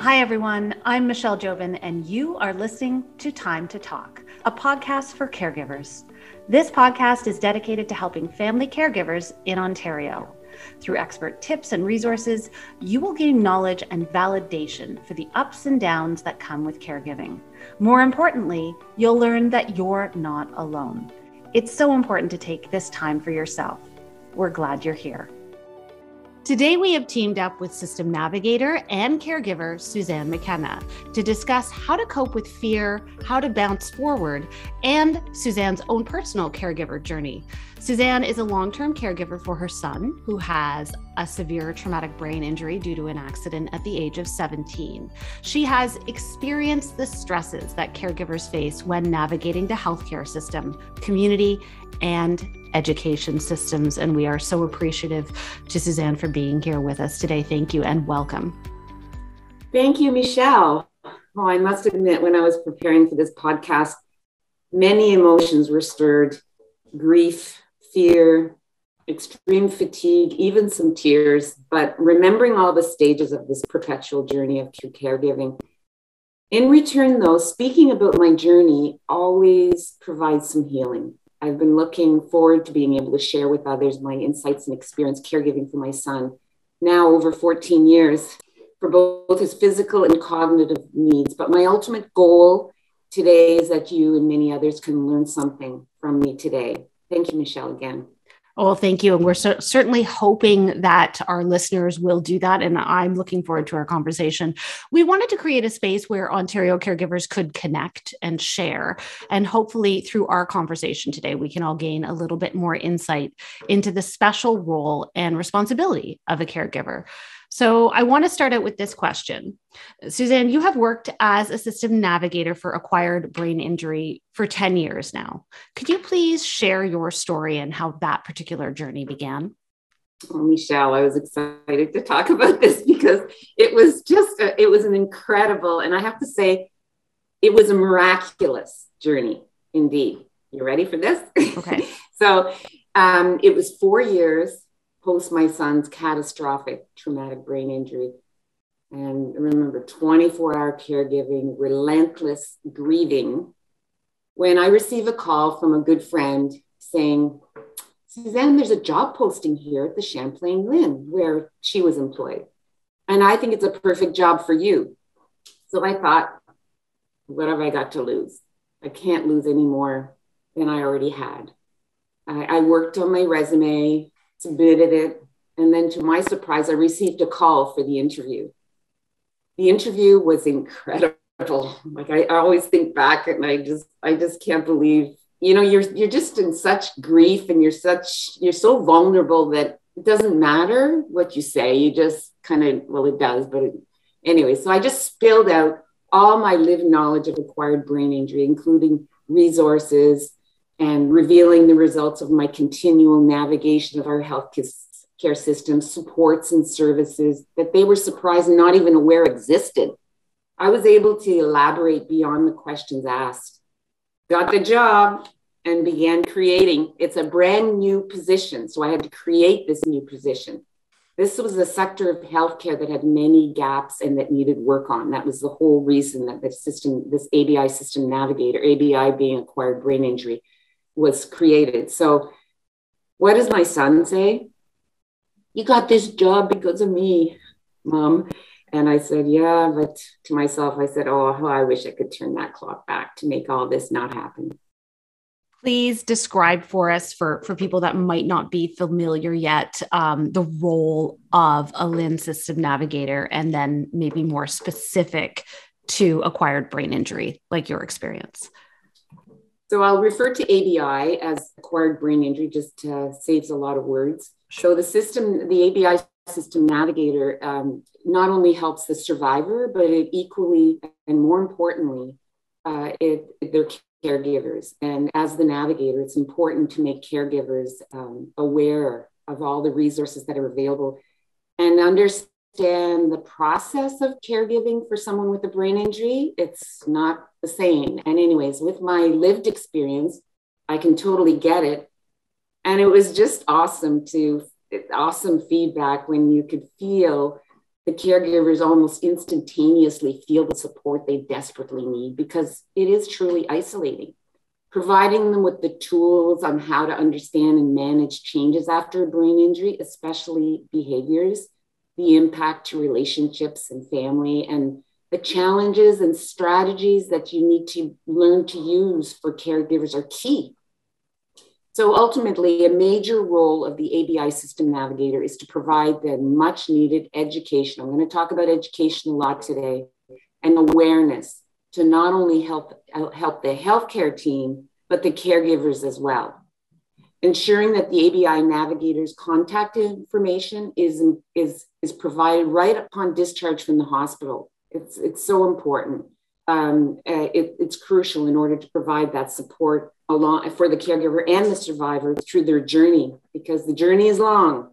Hi, everyone. I'm Michelle Jobin, and you are listening to Time to Talk, a podcast for caregivers. This podcast is dedicated to helping family caregivers in Ontario. Through expert tips and resources, you will gain knowledge and validation for the ups and downs that come with caregiving. More importantly, you'll learn that you're not alone. It's so important to take this time for yourself. We're glad you're here. Today, we have teamed up with System Navigator and caregiver Suzanne McKenna to discuss how to cope with fear, how to bounce forward, and Suzanne's own personal caregiver journey. Suzanne is a long term caregiver for her son, who has a severe traumatic brain injury due to an accident at the age of 17. She has experienced the stresses that caregivers face when navigating the healthcare system, community, and education systems. And we are so appreciative to Suzanne for being here with us today. Thank you and welcome. Thank you, Michelle. Oh, I must admit, when I was preparing for this podcast, many emotions were stirred grief, fear, extreme fatigue, even some tears. But remembering all the stages of this perpetual journey of true caregiving. In return, though, speaking about my journey always provides some healing. I've been looking forward to being able to share with others my insights and experience caregiving for my son now over 14 years for both his physical and cognitive needs. But my ultimate goal today is that you and many others can learn something from me today. Thank you, Michelle, again. Oh, thank you. And we're certainly hoping that our listeners will do that. And I'm looking forward to our conversation. We wanted to create a space where Ontario caregivers could connect and share. And hopefully, through our conversation today, we can all gain a little bit more insight into the special role and responsibility of a caregiver. So I want to start out with this question. Suzanne, you have worked as a system navigator for acquired brain injury for 10 years now. Could you please share your story and how that particular journey began? Oh, Michelle, I was excited to talk about this because it was just, a, it was an incredible, and I have to say, it was a miraculous journey indeed. You ready for this? Okay. so um, it was four years post my son's catastrophic traumatic brain injury. And remember 24 hour caregiving, relentless grieving. When I receive a call from a good friend saying, Suzanne, there's a job posting here at the Champlain LHIN where she was employed. And I think it's a perfect job for you. So I thought, what have I got to lose? I can't lose any more than I already had. I, I worked on my resume submitted it. And then to my surprise, I received a call for the interview. The interview was incredible. Like I, always think back and I just I just can't believe, you know, you're you're just in such grief and you're such you're so vulnerable that it doesn't matter what you say. You just kind of well, it does, but it, anyway, so I just spilled out all my lived knowledge of acquired brain injury, including resources, and revealing the results of my continual navigation of our health care system, supports and services that they were surprised and not even aware existed. I was able to elaborate beyond the questions asked. Got the job and began creating. It's a brand new position. So I had to create this new position. This was a sector of healthcare that had many gaps and that needed work on. That was the whole reason that the system, this ABI system navigator, ABI being acquired brain injury, was created. So, what does my son say? You got this job because of me, mom. And I said, Yeah, but to myself, I said, Oh, how I wish I could turn that clock back to make all this not happen. Please describe for us, for, for people that might not be familiar yet, um, the role of a LHIN system navigator, and then maybe more specific to acquired brain injury, like your experience. So I'll refer to ABI as acquired brain injury, just uh, saves a lot of words. So the system, the ABI system navigator, um, not only helps the survivor, but it equally and more importantly, uh, it, they're caregivers. And as the navigator, it's important to make caregivers um, aware of all the resources that are available and understand understand the process of caregiving for someone with a brain injury, it's not the same. And, anyways, with my lived experience, I can totally get it. And it was just awesome to awesome feedback when you could feel the caregivers almost instantaneously feel the support they desperately need because it is truly isolating. Providing them with the tools on how to understand and manage changes after a brain injury, especially behaviors, the impact to relationships and family, and the challenges and strategies that you need to learn to use for caregivers are key. So ultimately, a major role of the ABI system navigator is to provide the much needed education. I'm going to talk about education a lot today and awareness to not only help, help the healthcare team, but the caregivers as well. Ensuring that the ABI navigator's contact information is, is, is provided right upon discharge from the hospital it's, it's so important. Um, uh, it, it's crucial in order to provide that support along for the caregiver and the survivor through their journey because the journey is long.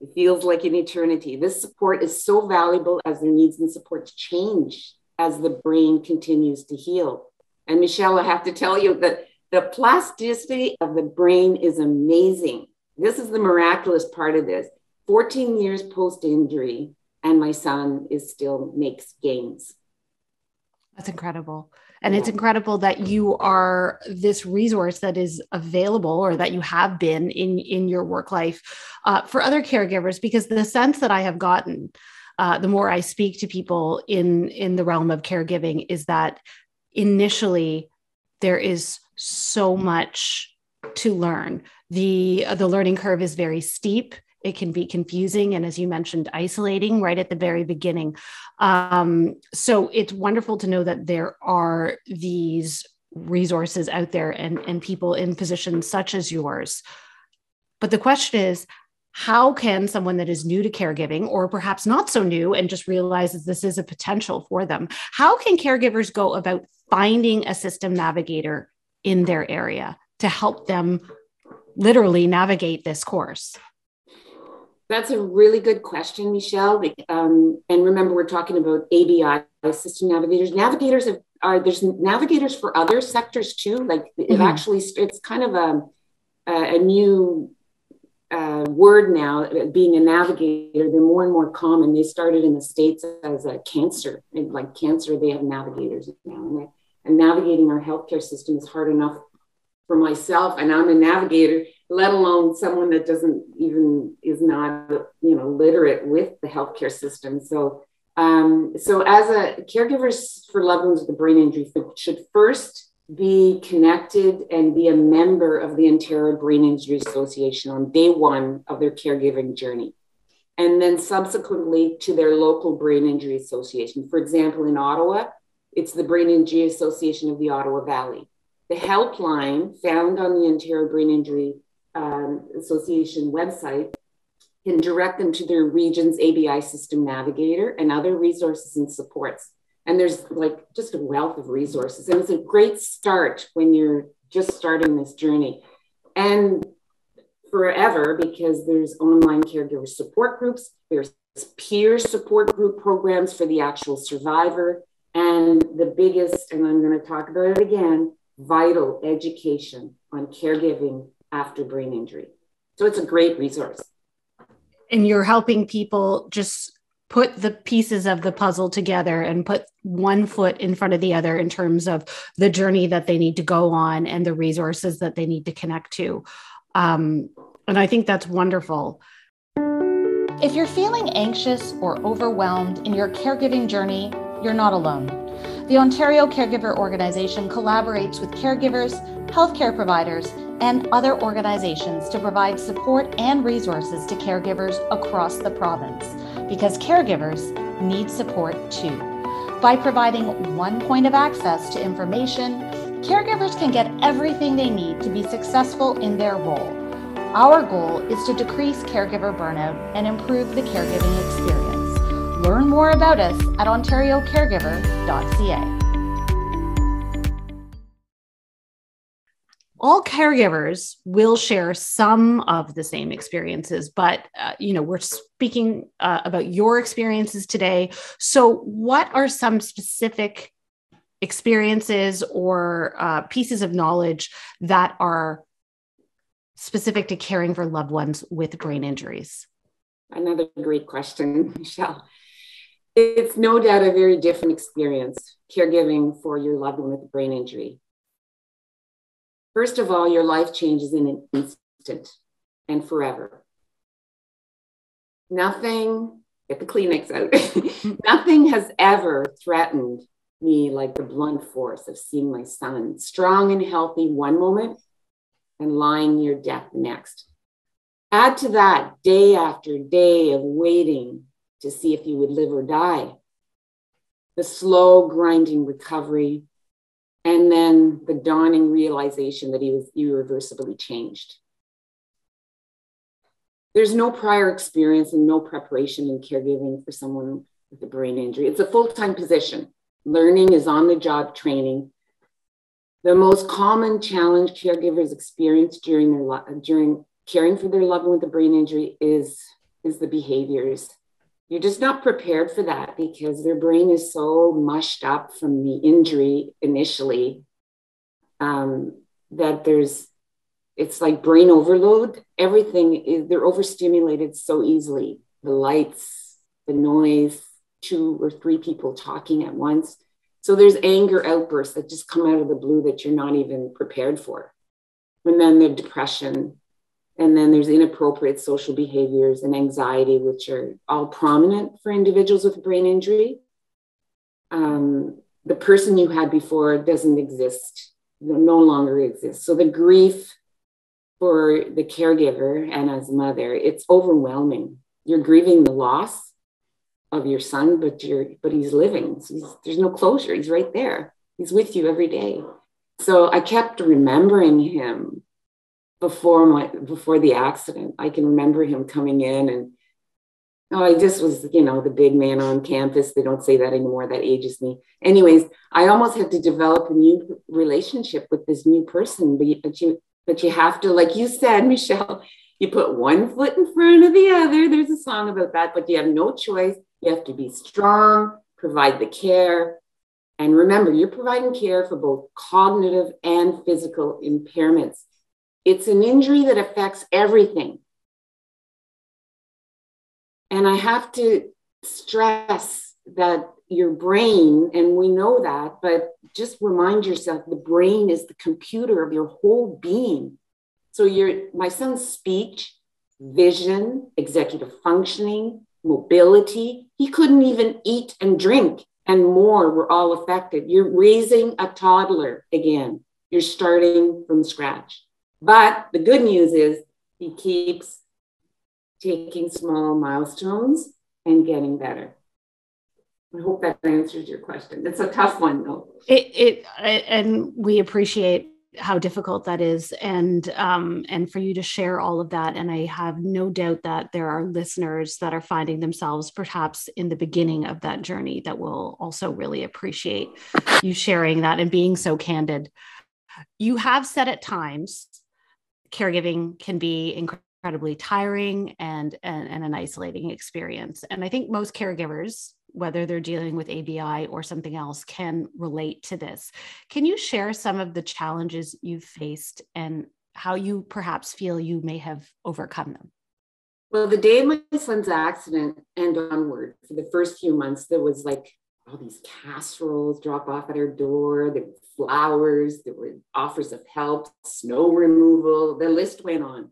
It feels like an eternity. This support is so valuable as their needs and supports change as the brain continues to heal. And Michelle, I have to tell you that the plasticity of the brain is amazing. This is the miraculous part of this. 14 years post injury, and my son is still makes gains. That's incredible. And yeah. it's incredible that you are this resource that is available or that you have been in, in your work life uh, for other caregivers, because the sense that I have gotten, uh, the more I speak to people in, in the realm of caregiving, is that initially there is so much to learn. The, uh, the learning curve is very steep. It can be confusing and as you mentioned isolating right at the very beginning. Um, so it's wonderful to know that there are these resources out there and, and people in positions such as yours. But the question is how can someone that is new to caregiving or perhaps not so new and just realizes this is a potential for them how can caregivers go about finding a system navigator in their area to help them literally navigate this course that's a really good question, Michelle. Um, and remember, we're talking about ABI system navigators. Navigators have, are there's navigators for other sectors too. Like it mm-hmm. actually, it's kind of a a new uh, word now. Being a navigator, they're more and more common. They started in the states as a cancer, like cancer, they have navigators now. And, navigating our healthcare system is hard enough for myself, and I'm a navigator let alone someone that doesn't even is not you know literate with the healthcare system. So um, so as a caregivers for loved ones with a brain injury should first be connected and be a member of the ontario brain injury association on day one of their caregiving journey and then subsequently to their local brain injury association. For example in ottawa it's the brain injury association of the ottawa valley the helpline found on the ontario brain injury um, Association website can direct them to their region's ABI system navigator and other resources and supports. And there's like just a wealth of resources. And it's a great start when you're just starting this journey. And forever, because there's online caregiver support groups, there's peer support group programs for the actual survivor. And the biggest, and I'm going to talk about it again, vital education on caregiving after brain injury. So it's a great resource. And you're helping people just put the pieces of the puzzle together and put one foot in front of the other in terms of the journey that they need to go on and the resources that they need to connect to. Um, and I think that's wonderful. If you're feeling anxious or overwhelmed in your caregiving journey, you're not alone. The Ontario Caregiver Organization collaborates with caregivers, healthcare providers, and other organizations to provide support and resources to caregivers across the province because caregivers need support too. By providing one point of access to information, caregivers can get everything they need to be successful in their role. Our goal is to decrease caregiver burnout and improve the caregiving experience. Learn more about us at ontariocaregiver.ca. all caregivers will share some of the same experiences but uh, you know we're speaking uh, about your experiences today. So what are some specific experiences or uh, pieces of knowledge that are specific to caring for loved ones with brain injuries? Another great question michelle it's no doubt a very different experience caregiving for your loved one with a brain injury. First of all, your life changes in an instant and forever. Nothing, get the Kleenex out, nothing has ever threatened me like the blunt force of seeing my son strong and healthy one moment and lying near death next. Add to that day after day of waiting to see if he would live or die, the slow grinding recovery, and then the dawning realization that he was irreversibly changed. There's no prior experience and no preparation in caregiving for someone with a brain injury. It's a full time position. Learning is on the job training. The most common challenge caregivers experience during their during caring for their loved one with a brain injury is, is the behaviors. You're just not prepared for that because their brain is so mushed up from the injury initially um, that there's it's like brain overload. Everything is they're overstimulated so easily. The lights, the noise, two or three people talking at once. So there's anger outbursts that just come out of the blue that you're not even prepared for. And then the depression. And then there's inappropriate social behaviors and anxiety, which are all prominent for individuals with brain injury. Um, the person you had before doesn't exist, no longer exists. So the grief for the caregiver and as a mother, it's overwhelming. You're grieving the loss of your son, but you're but he's living. So he's, there's no closure. He's right there. He's with you every day. So I kept remembering him before my before the accident. I can remember him coming in and oh, I just was, you know, the big man on campus. They don't say that anymore. That ages me. Anyways, I almost had to develop a new relationship with this new person. But you, but you, but you have to, like you said, Michelle, you put one foot in front of the other. There's a song about that, but you have no choice. You have to be strong, provide the care. And remember, you're providing care for both cognitive and physical impairments. It's an injury that affects everything. And I have to stress that your brain, and we know that, but just remind yourself the brain is the computer of your whole being. So your my son's speech, vision, executive functioning, mobility. He couldn't even eat and drink, and more were all affected. You're raising a toddler again. You're starting from scratch. But the good news is he keeps taking small milestones and getting better. I hope that answers your question. It's a tough one, though. It, it and we appreciate how difficult that is and um, and for you to share all of that and i have no doubt that there are listeners that are finding themselves perhaps in the beginning of that journey that will also really appreciate you sharing that and being so candid you have said at times caregiving can be incredibly tiring and, and, and an isolating experience and i think most caregivers whether they're dealing with ABI or something else, can relate to this. Can you share some of the challenges you've faced and how you perhaps feel you may have overcome them? Well, the day of my son's accident and onward, for the first few months, there was like all these casseroles drop off at our door, there were flowers, there were offers of help, snow removal, the list went on.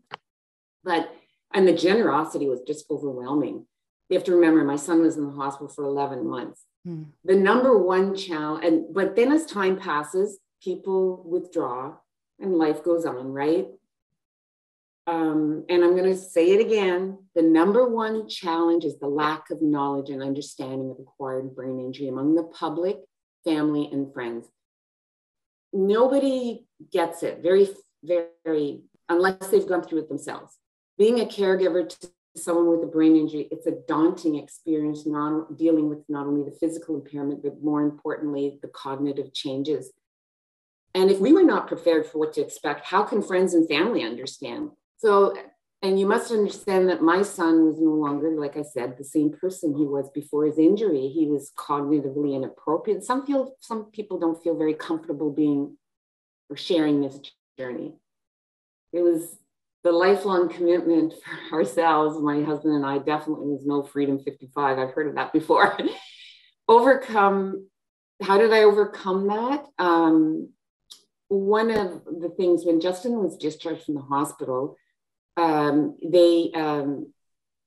But, and the generosity was just overwhelming you have to remember my son was in the hospital for 11 months. Hmm. The number one challenge, and but then as time passes, people withdraw and life goes on, right? Um, and I'm going to say it again the number one challenge is the lack of knowledge and understanding of acquired brain injury among the public, family, and friends. Nobody gets it very, very, unless they've gone through it themselves. Being a caregiver to someone with a brain injury, it's a daunting experience, not dealing with not only the physical impairment, but more importantly, the cognitive changes. And if we were not prepared for what to expect, how can friends and family understand? So, and you must understand that my son was no longer, like I said, the same person he was before his injury. He was cognitively inappropriate. Some feel, some people don't feel very comfortable being or sharing this journey. It was the lifelong commitment for ourselves, my husband and I, definitely was no freedom 55. I've heard of that before. overcome, how did I overcome that? Um, one of the things when Justin was discharged from the hospital, um, they um,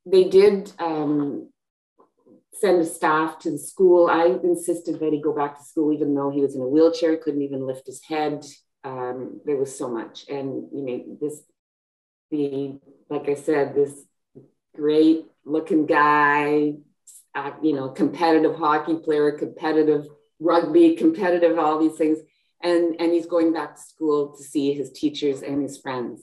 they did um, send a staff to the school. I insisted that he go back to school, even though he was in a wheelchair, couldn't even lift his head. Um, there was so much, and you know this the like I said, this great looking guy, uh, you know, competitive hockey player, competitive rugby, competitive all these things and and he's going back to school to see his teachers and his friends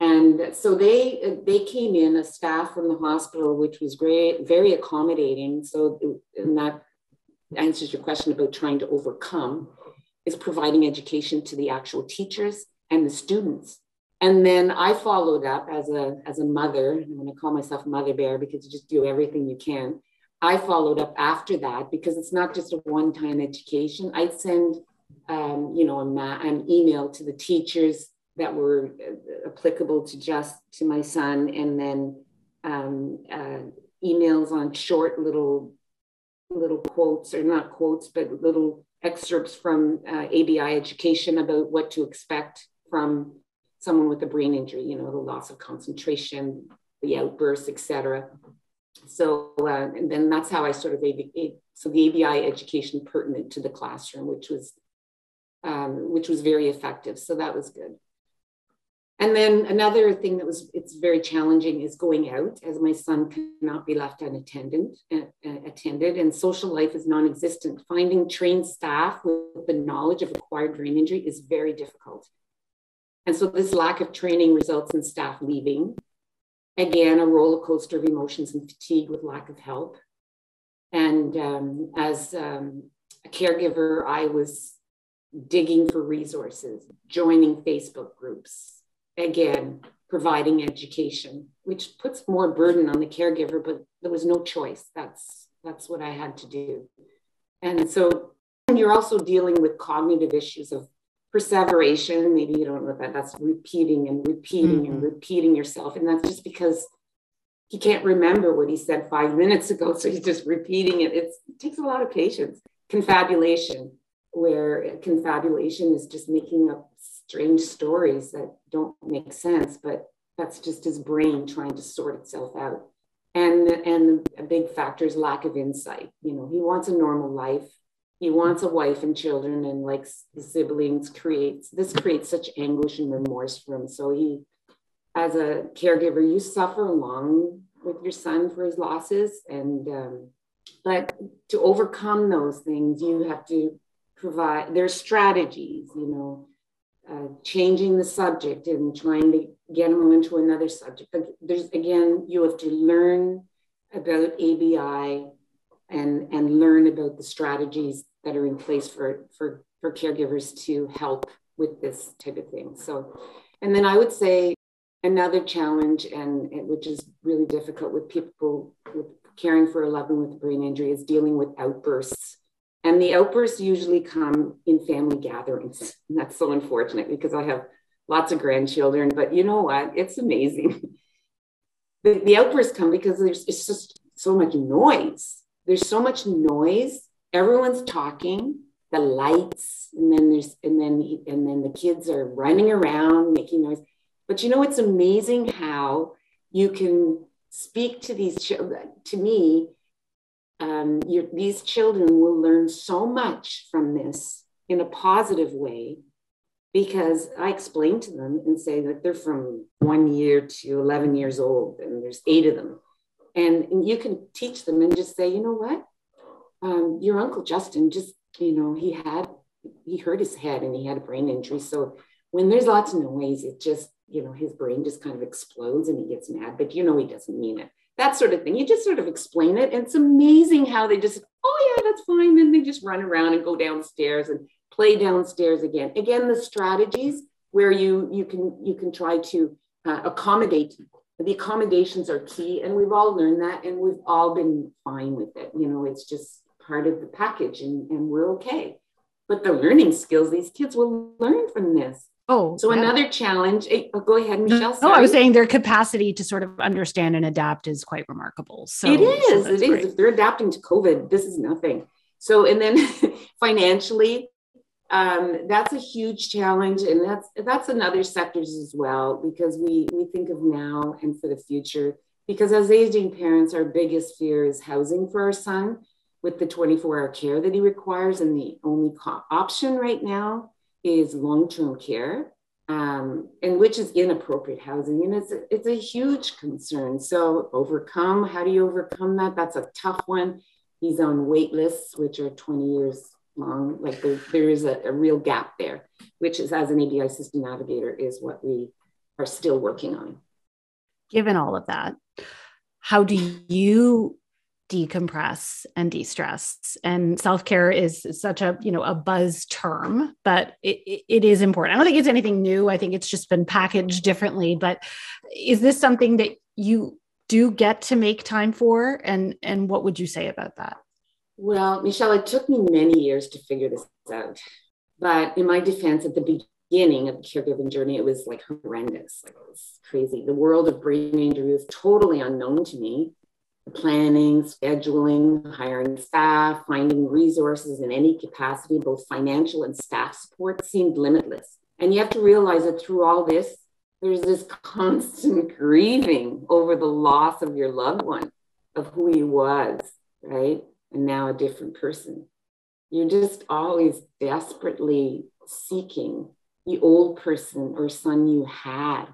and so they they came in a staff from the hospital which was great very accommodating. So and that answers your question about trying to overcome is providing education to the actual teachers and the students. And then i followed up as a as a mother i'm going to call myself mother bear because you just do everything you can. I followed up after that because it's not just a one-time education. I send um, you know, ma- an email to the teachers that were uh, applicable to just to my son, and then um, uh, emails on short little little quotes or not quotes, but little excerpts from uh, ABI education about what to expect from someone with a brain injury. You know, the loss of concentration, the outbursts, etc. So, uh, and then that's how I sort of so the ABI education pertinent to the classroom, which was um, which was very effective. So that was good. And then another thing that was it's very challenging is going out, as my son cannot be left unattended. Uh, uh, attended, and social life is non-existent. Finding trained staff with the knowledge of acquired brain injury is very difficult. And so this lack of training results in staff leaving. Again, a roller coaster of emotions and fatigue with lack of help. And um, as um, a caregiver, I was digging for resources, joining Facebook groups, again, providing education, which puts more burden on the caregiver, but there was no choice. That's that's what I had to do. And so you're also dealing with cognitive issues of perseveration. Maybe you don't know that. That's repeating and repeating mm-hmm. and repeating yourself. And that's just because he can't remember what he said five minutes ago. So he's just repeating it. It's, it takes a lot of patience. Confabulation where confabulation is just making up strange stories that don't make sense, but that's just his brain trying to sort itself out. And, and a big factor is lack of insight. You know, he wants a normal life. He wants a wife and children and like siblings creates, this creates such anguish and remorse for him. So he, as a caregiver, you suffer along with your son for his losses. And, um, but to overcome those things, you have to provide their strategies, you know, uh, changing the subject and trying to get them into another subject. But there's again, you have to learn about ABI and and learn about the strategies that are in place for for for caregivers to help with this type of thing. So, and then I would say another challenge, and, and which is really difficult with people with caring for a loved one with a brain injury, is dealing with outbursts and the outbursts usually come in family gatherings. And that's so unfortunate because I have lots of grandchildren, but you know what? It's amazing. the, the outbursts come because there's it's just so much noise. There's so much noise. Everyone's talking, the lights, and then there's and then and then the kids are running around making noise. But you know, it's amazing how you can speak to these children. To me, um, these children will learn so much from this in a positive way because I explain to them and say that they're from one year to 11 years old and there's eight of them. And, and you can teach them and just say, you know what? Um, your uncle Justin just, you know, he had, he hurt his head and he had a brain injury. So when there's lots of noise, it just, you know, his brain just kind of explodes and he gets mad, but you know, he doesn't mean it that sort of thing. You just sort of explain it. And it's amazing how they just, oh, yeah, that's fine. Then they just run around and go downstairs and play downstairs again. Again, the strategies where you you can you can try to uh, accommodate the accommodations are key and we've all learned that and we've all been fine with it you know it's just part of the package and, and we're okay but the learning skills these kids will learn from this Oh, so yeah. another challenge. Eh, oh, go ahead, Michelle. No, I was saying their capacity to sort of understand and adapt is quite remarkable. So it is. So it great. is. If they're adapting to COVID, this is nothing. So, and then financially, um, that's a huge challenge, and that's that's another sectors as well because we we think of now and for the future. Because as aging parents, our biggest fear is housing for our son with the 24 hour care that he requires, and the only co- option right now is long term care. Um, and which is inappropriate housing. And it's it's a huge concern. So overcome, how do you overcome that? That's a tough one. He's on wait lists, which are 20 years long. Like there, there is a, a real gap there, which is as an ABI system navigator is what we are still working on. Given all of that, how do you decompress and de-stress. And self-care is such a you know a buzz term but it, it is important. I don't think it's anything new. I think it's just been packaged differently but is this something that you do get to make time for? And and what would you say about that? Well michelle it took me many years to figure this out but in my defense at the beginning of the caregiving journey it was like horrendous. Like it was crazy. The world of brain injury was totally unknown to me planning, scheduling, hiring staff, finding resources in any capacity, both financial and staff support, seemed limitless. And you have to realize that through all this, there's this constant grieving over the loss of your loved one, of who he was, right? And now a different person. You're just always desperately seeking the old person or son you had.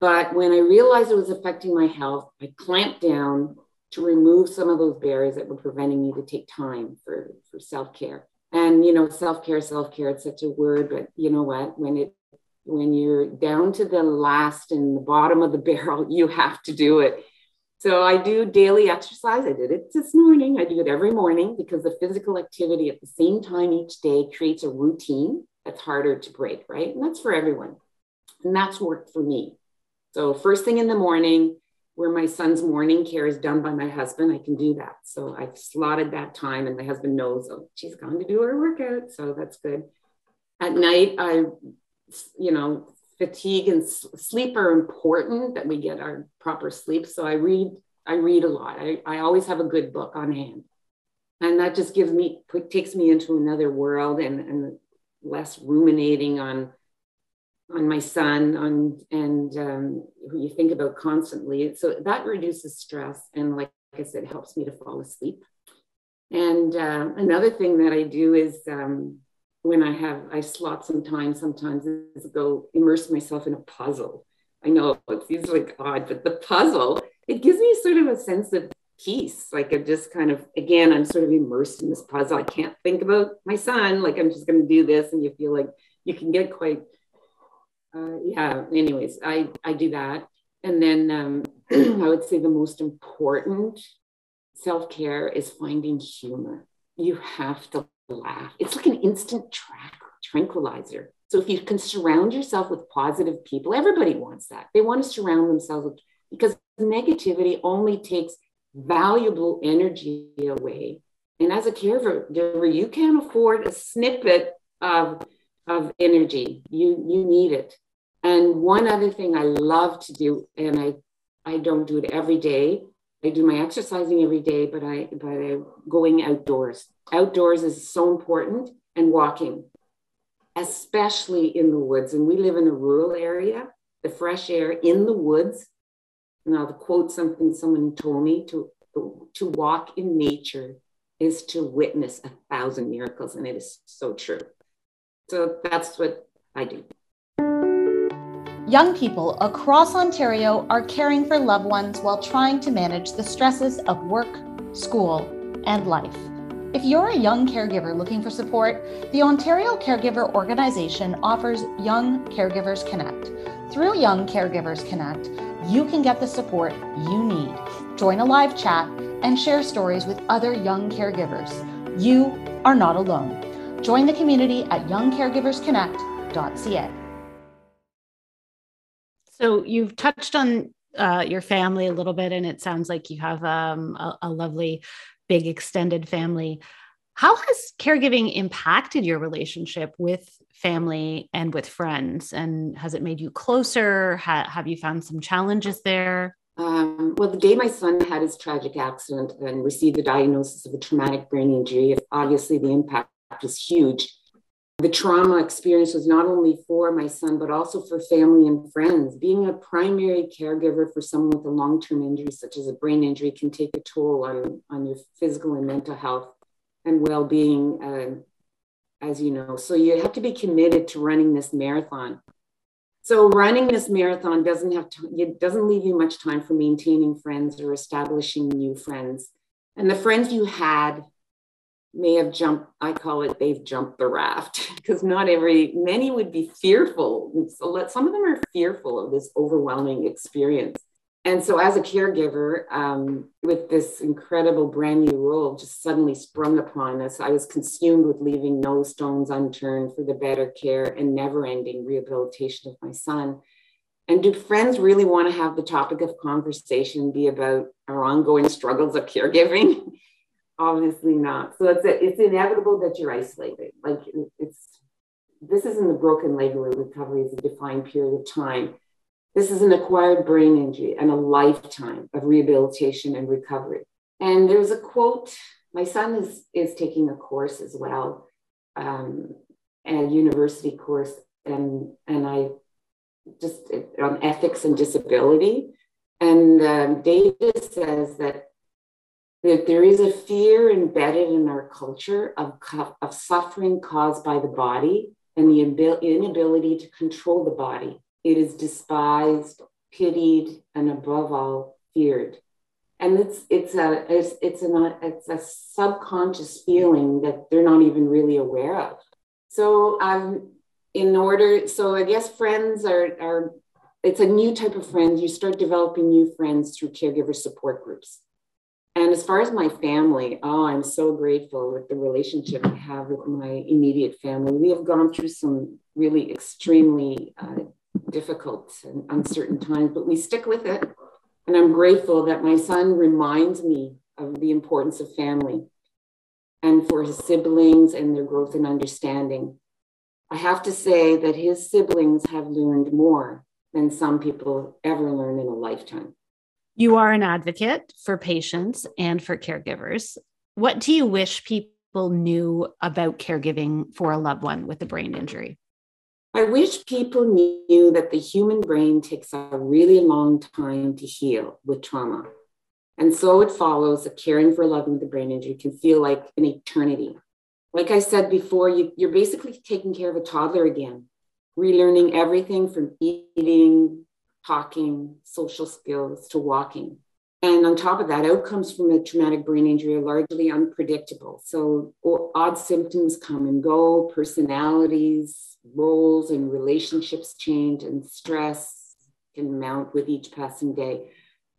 But when I realized it was affecting my health, I clamped down to remove some of those barriers that were preventing me to take time for, for self-care. And you know, self-care, self-care, it's such a word, but you know what? When it when you're down to the last and the bottom of the barrel, you have to do it. So I do daily exercise. I did it this morning. I do it every morning because the physical activity at the same time each day creates a routine that's harder to break, right? And that's for everyone. And that's worked for me. So first thing in the morning, where my son's morning care is done by my husband, I can do that. So I've slotted that time, and my husband knows, oh, she's gone to do her workout. So that's good. At night, I, you know, fatigue and sleep are important that we get our proper sleep. So I read, I read a lot. I, I always have a good book on hand. And that just gives me, takes me into another world and, and less ruminating on on my son on and um, who you think about constantly. So that reduces stress and like i said helps me to fall asleep. And uh, another thing that i do is um, when i have i slot some time sometimes is go immerse myself in a puzzle. I know it seems like odd but the puzzle it gives me sort of a sense of peace. Like i'm just kind of again i'm sort of immersed in this puzzle. I can't think about my son. Like i'm just going to do this and you feel like you can get quite uh, yeah, anyways, I, I do that. And then um, I would say the most important self care is finding humor. You have to laugh. It's like an instant track, tranquilizer. So if you can surround yourself with positive people, everybody wants that. They want to surround themselves with, because negativity only takes valuable energy away. And as a caregiver, you can't afford a snippet of, of energy. You, you need it. And one other thing I love to do, and I, I don't do it every day. I do my exercising every day, but I but I going outdoors. Outdoors is so important and walking, especially in the woods. And we live in a rural area. The fresh air in the woods. Now, the quote something someone told me to to walk in nature is to witness a thousand miracles, and it is so true. So that's what I do. Young people across Ontario are caring for loved ones while trying to manage the stresses of work, school, and life. If you're a young caregiver looking for support, the Ontario Caregiver Organization offers Young Caregivers Connect. Through Young Caregivers Connect, you can get the support you need. Join a live chat and share stories with other young caregivers. You are not alone. Join the community at youngcaregiversconnect.ca. So you've touched on uh, your family a little bit, and it sounds like you have um, a, a lovely, big extended family. How has caregiving impacted your relationship with family and with friends? And has it made you closer? Ha- have you found some challenges there? Um, well, the day my son had his tragic accident and received the diagnosis of a traumatic brain injury, obviously the impact was huge. The trauma experience was not only for my son, but also for family and friends. Being a primary caregiver for someone with a long term injury, such as a brain injury, can take a toll on, on your physical and mental health and well being, uh, as you know. So you have to be committed to running this marathon. So running this marathon doesn't have to, it doesn't leave you much time for maintaining friends or establishing new friends. And the friends you had may have jumped, I call it they've jumped the raft because not every, many would be fearful. So some of them are fearful of this overwhelming experience. And so, as a caregiver, um, with this incredible brand new role just suddenly sprung upon us, I was consumed with leaving no stones unturned for the better care and never ending rehabilitation of my son. And do friends really want to have the topic of conversation be about our ongoing struggles of caregiving? obviously not. So it's it's inevitable that you're isolated. Like it's this isn't a broken leg where recovery is a defined period of time. This is an acquired brain injury and a lifetime of rehabilitation and recovery. And there's a quote. My son is is taking a course as well, um, a university course, and and I just on ethics and disability. And um, David says that that there is a fear embedded in our culture of, of suffering caused by the body and the inability to control the body. It is despised, pitied, and above all, feared. And it's it's a it's it's a it's a subconscious feeling that they're not even really aware of. So um, in order, so I guess friends are are it's a new type of friends. You start developing new friends through caregiver support groups. And as far as my family, oh, I'm so grateful with the relationship I have with my immediate family. We have gone through some really extremely uh, difficult and uncertain times, but we stick with it. And I'm grateful that my son reminds me of the importance of family and for his siblings and their growth and understanding. I have to say that his siblings have learned more than some people ever learn in a lifetime. You are an advocate for patients and for caregivers. What do you wish people knew about caregiving for a loved one with a brain injury? I wish people knew that the human brain takes a really long time to heal with trauma. And so it follows that caring for a loved one with a brain injury can feel like an eternity. Like I said before, you, you're basically taking care of a toddler again, relearning everything from eating, talking, social skills to walking. And on top of that, outcomes from a traumatic brain injury are largely unpredictable. So odd symptoms come and go, personalities, roles, and relationships change, and stress can mount with each passing day.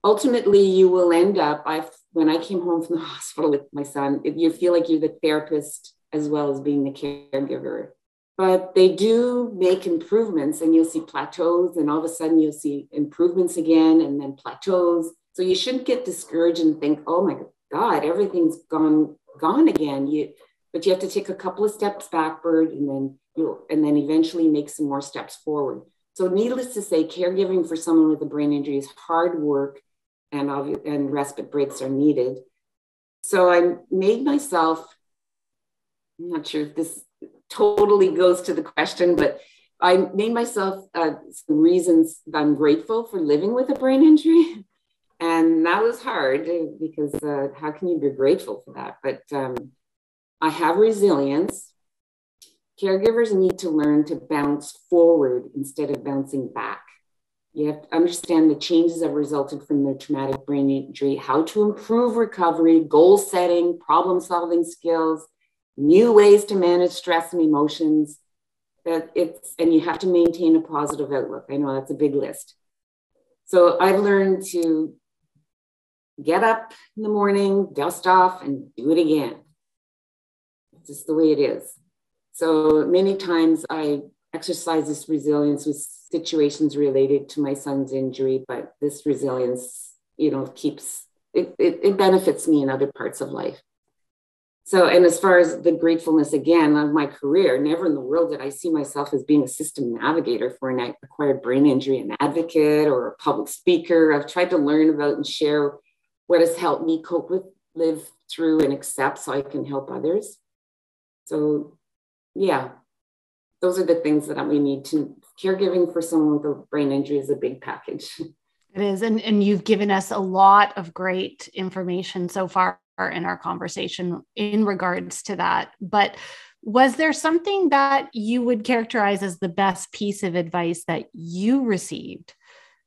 Ultimately, you will end up. I when I came home from the hospital with my son, you feel like you're the therapist as well as being the caregiver but they do make improvements and you'll see plateaus and all of a sudden you'll see improvements again and then plateaus. So you shouldn't get discouraged and think oh my god everything's gone gone again. You but you have to take a couple of steps backward and then you'll and then eventually make some more steps forward. So needless to say caregiving for someone with a brain injury is hard work and and respite breaks are needed. So i made myself i'm not sure if this totally goes to the question, but I made myself uh, some reasons that I'm grateful for living with a brain injury. And that was hard because uh, how can you be grateful for that? But um, I have resilience. Caregivers need to learn to bounce forward instead of bouncing back. You have to understand the changes that resulted from the traumatic brain injury, how to improve recovery, goal setting, problem solving skills, new ways to manage stress and emotions that it's and you have to maintain a positive outlook. I know that's a big list. So i've learned to get up in the morning dust off and do it again. It's just the way it is. So many times i exercise this resilience with situations related to my son's injury but this resilience you know keeps it, it, it benefits me in other parts of life so, and as far as the gratefulness again of my career, never in the world did I see myself as being a system navigator for an acquired brain injury, an advocate or a public speaker. I've tried to learn about and share what has helped me cope with, live through, and accept so I can help others. So, yeah, those are the things that we need to. Caregiving for someone with a brain injury is a big package. It is. And, and you've given us a lot of great information so far in our conversation in regards to that. But was there something that you would characterize as the best piece of advice that you received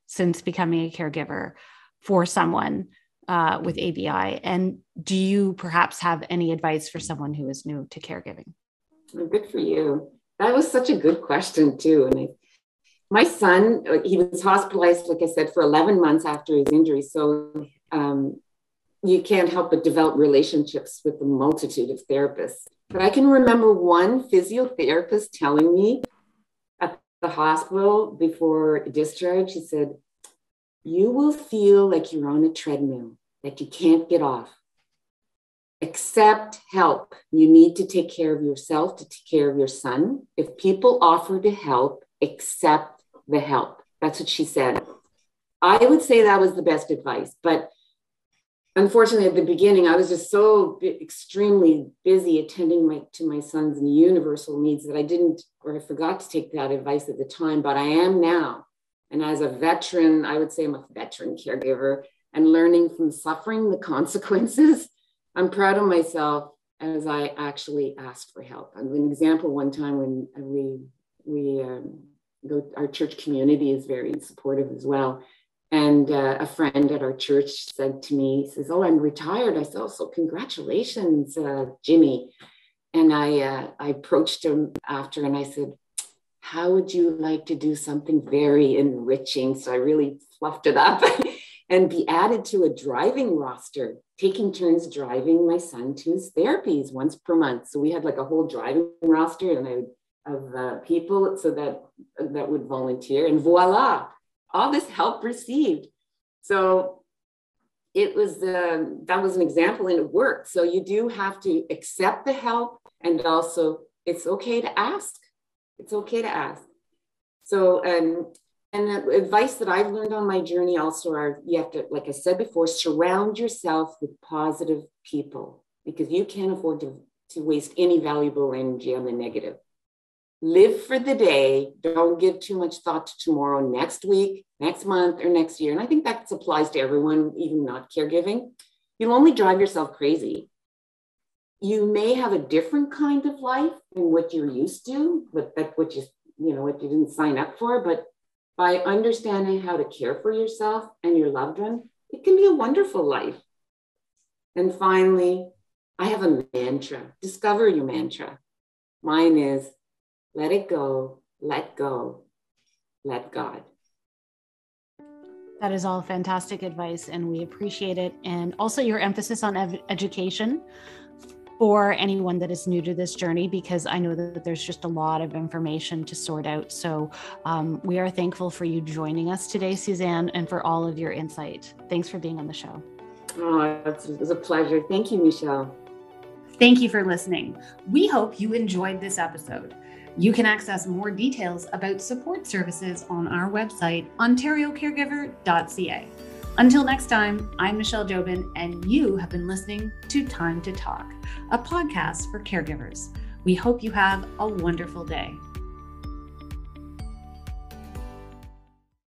since becoming a caregiver for someone uh, with ABI? And do you perhaps have any advice for someone who is new to caregiving? Good for you. That was such a good question, too. And I, my son, he was hospitalized, like I said, for 11 months after his injury. So um, you can't help but develop relationships with a multitude of therapists. But I can remember one physiotherapist telling me at the hospital before discharge, he said, You will feel like you're on a treadmill, that you can't get off. Accept help. You need to take care of yourself to take care of your son. If people offer to help, accept the help. That's what she said. I would say that was the best advice, but unfortunately at the beginning i was just so extremely busy attending my, to my son's universal needs that i didn't or i forgot to take that advice at the time but i am now. And as a veteran i would say i'm a veteran caregiver and learning from suffering the consequences i'm proud of myself as i actually asked for help. And an example one time when we we um, go our church community is very supportive as well and uh, a friend at our church said to me, says, Oh, I'm retired. I said, Oh, so congratulations, uh, Jimmy. And I, uh, I approached him after and I said, How would you like to do something very enriching? So I really fluffed it up and be added to a driving roster, taking turns driving my son to his therapies once per month. So we had like a whole driving roster and I of uh, people so that that would volunteer. And voila, all this help received. So it was uh, that was an example and it worked. So you do have to accept the help and also it's okay to ask. It's okay to ask. So um, and advice that I've learned on my journey also are you have to, like I said before, surround yourself with positive people because you can't afford to, to waste any valuable energy on the negative live for the day. Don't give too much thought to tomorrow, next week, next month, or next year. And I think that applies to everyone, even not caregiving. You'll only drive yourself crazy. You may have a different kind of life than what you're used to, but that what you you know what you didn't sign up for. But by understanding how to care for yourself and your loved one, it can be a wonderful life. And finally, I have a mantra. Discover your mantra. Mine is let it go, let go, let God. That is all fantastic advice, and we appreciate it. And also your emphasis on ev- education for anyone that is new to this journey, because I know that there's just a lot of information to sort out. So um, we are thankful for you joining us today, Suzanne, and for all of your insight. Thanks for being on the show. Oh, it was a pleasure. Thank you, Michelle. Thank you for listening. We hope you enjoyed this episode. You can access more details about support services on our website, ontariocaregiver.ca. Until next time, I'm Michelle Jobin, and you have been listening to Time to Talk, a podcast for caregivers. We hope you have a wonderful day.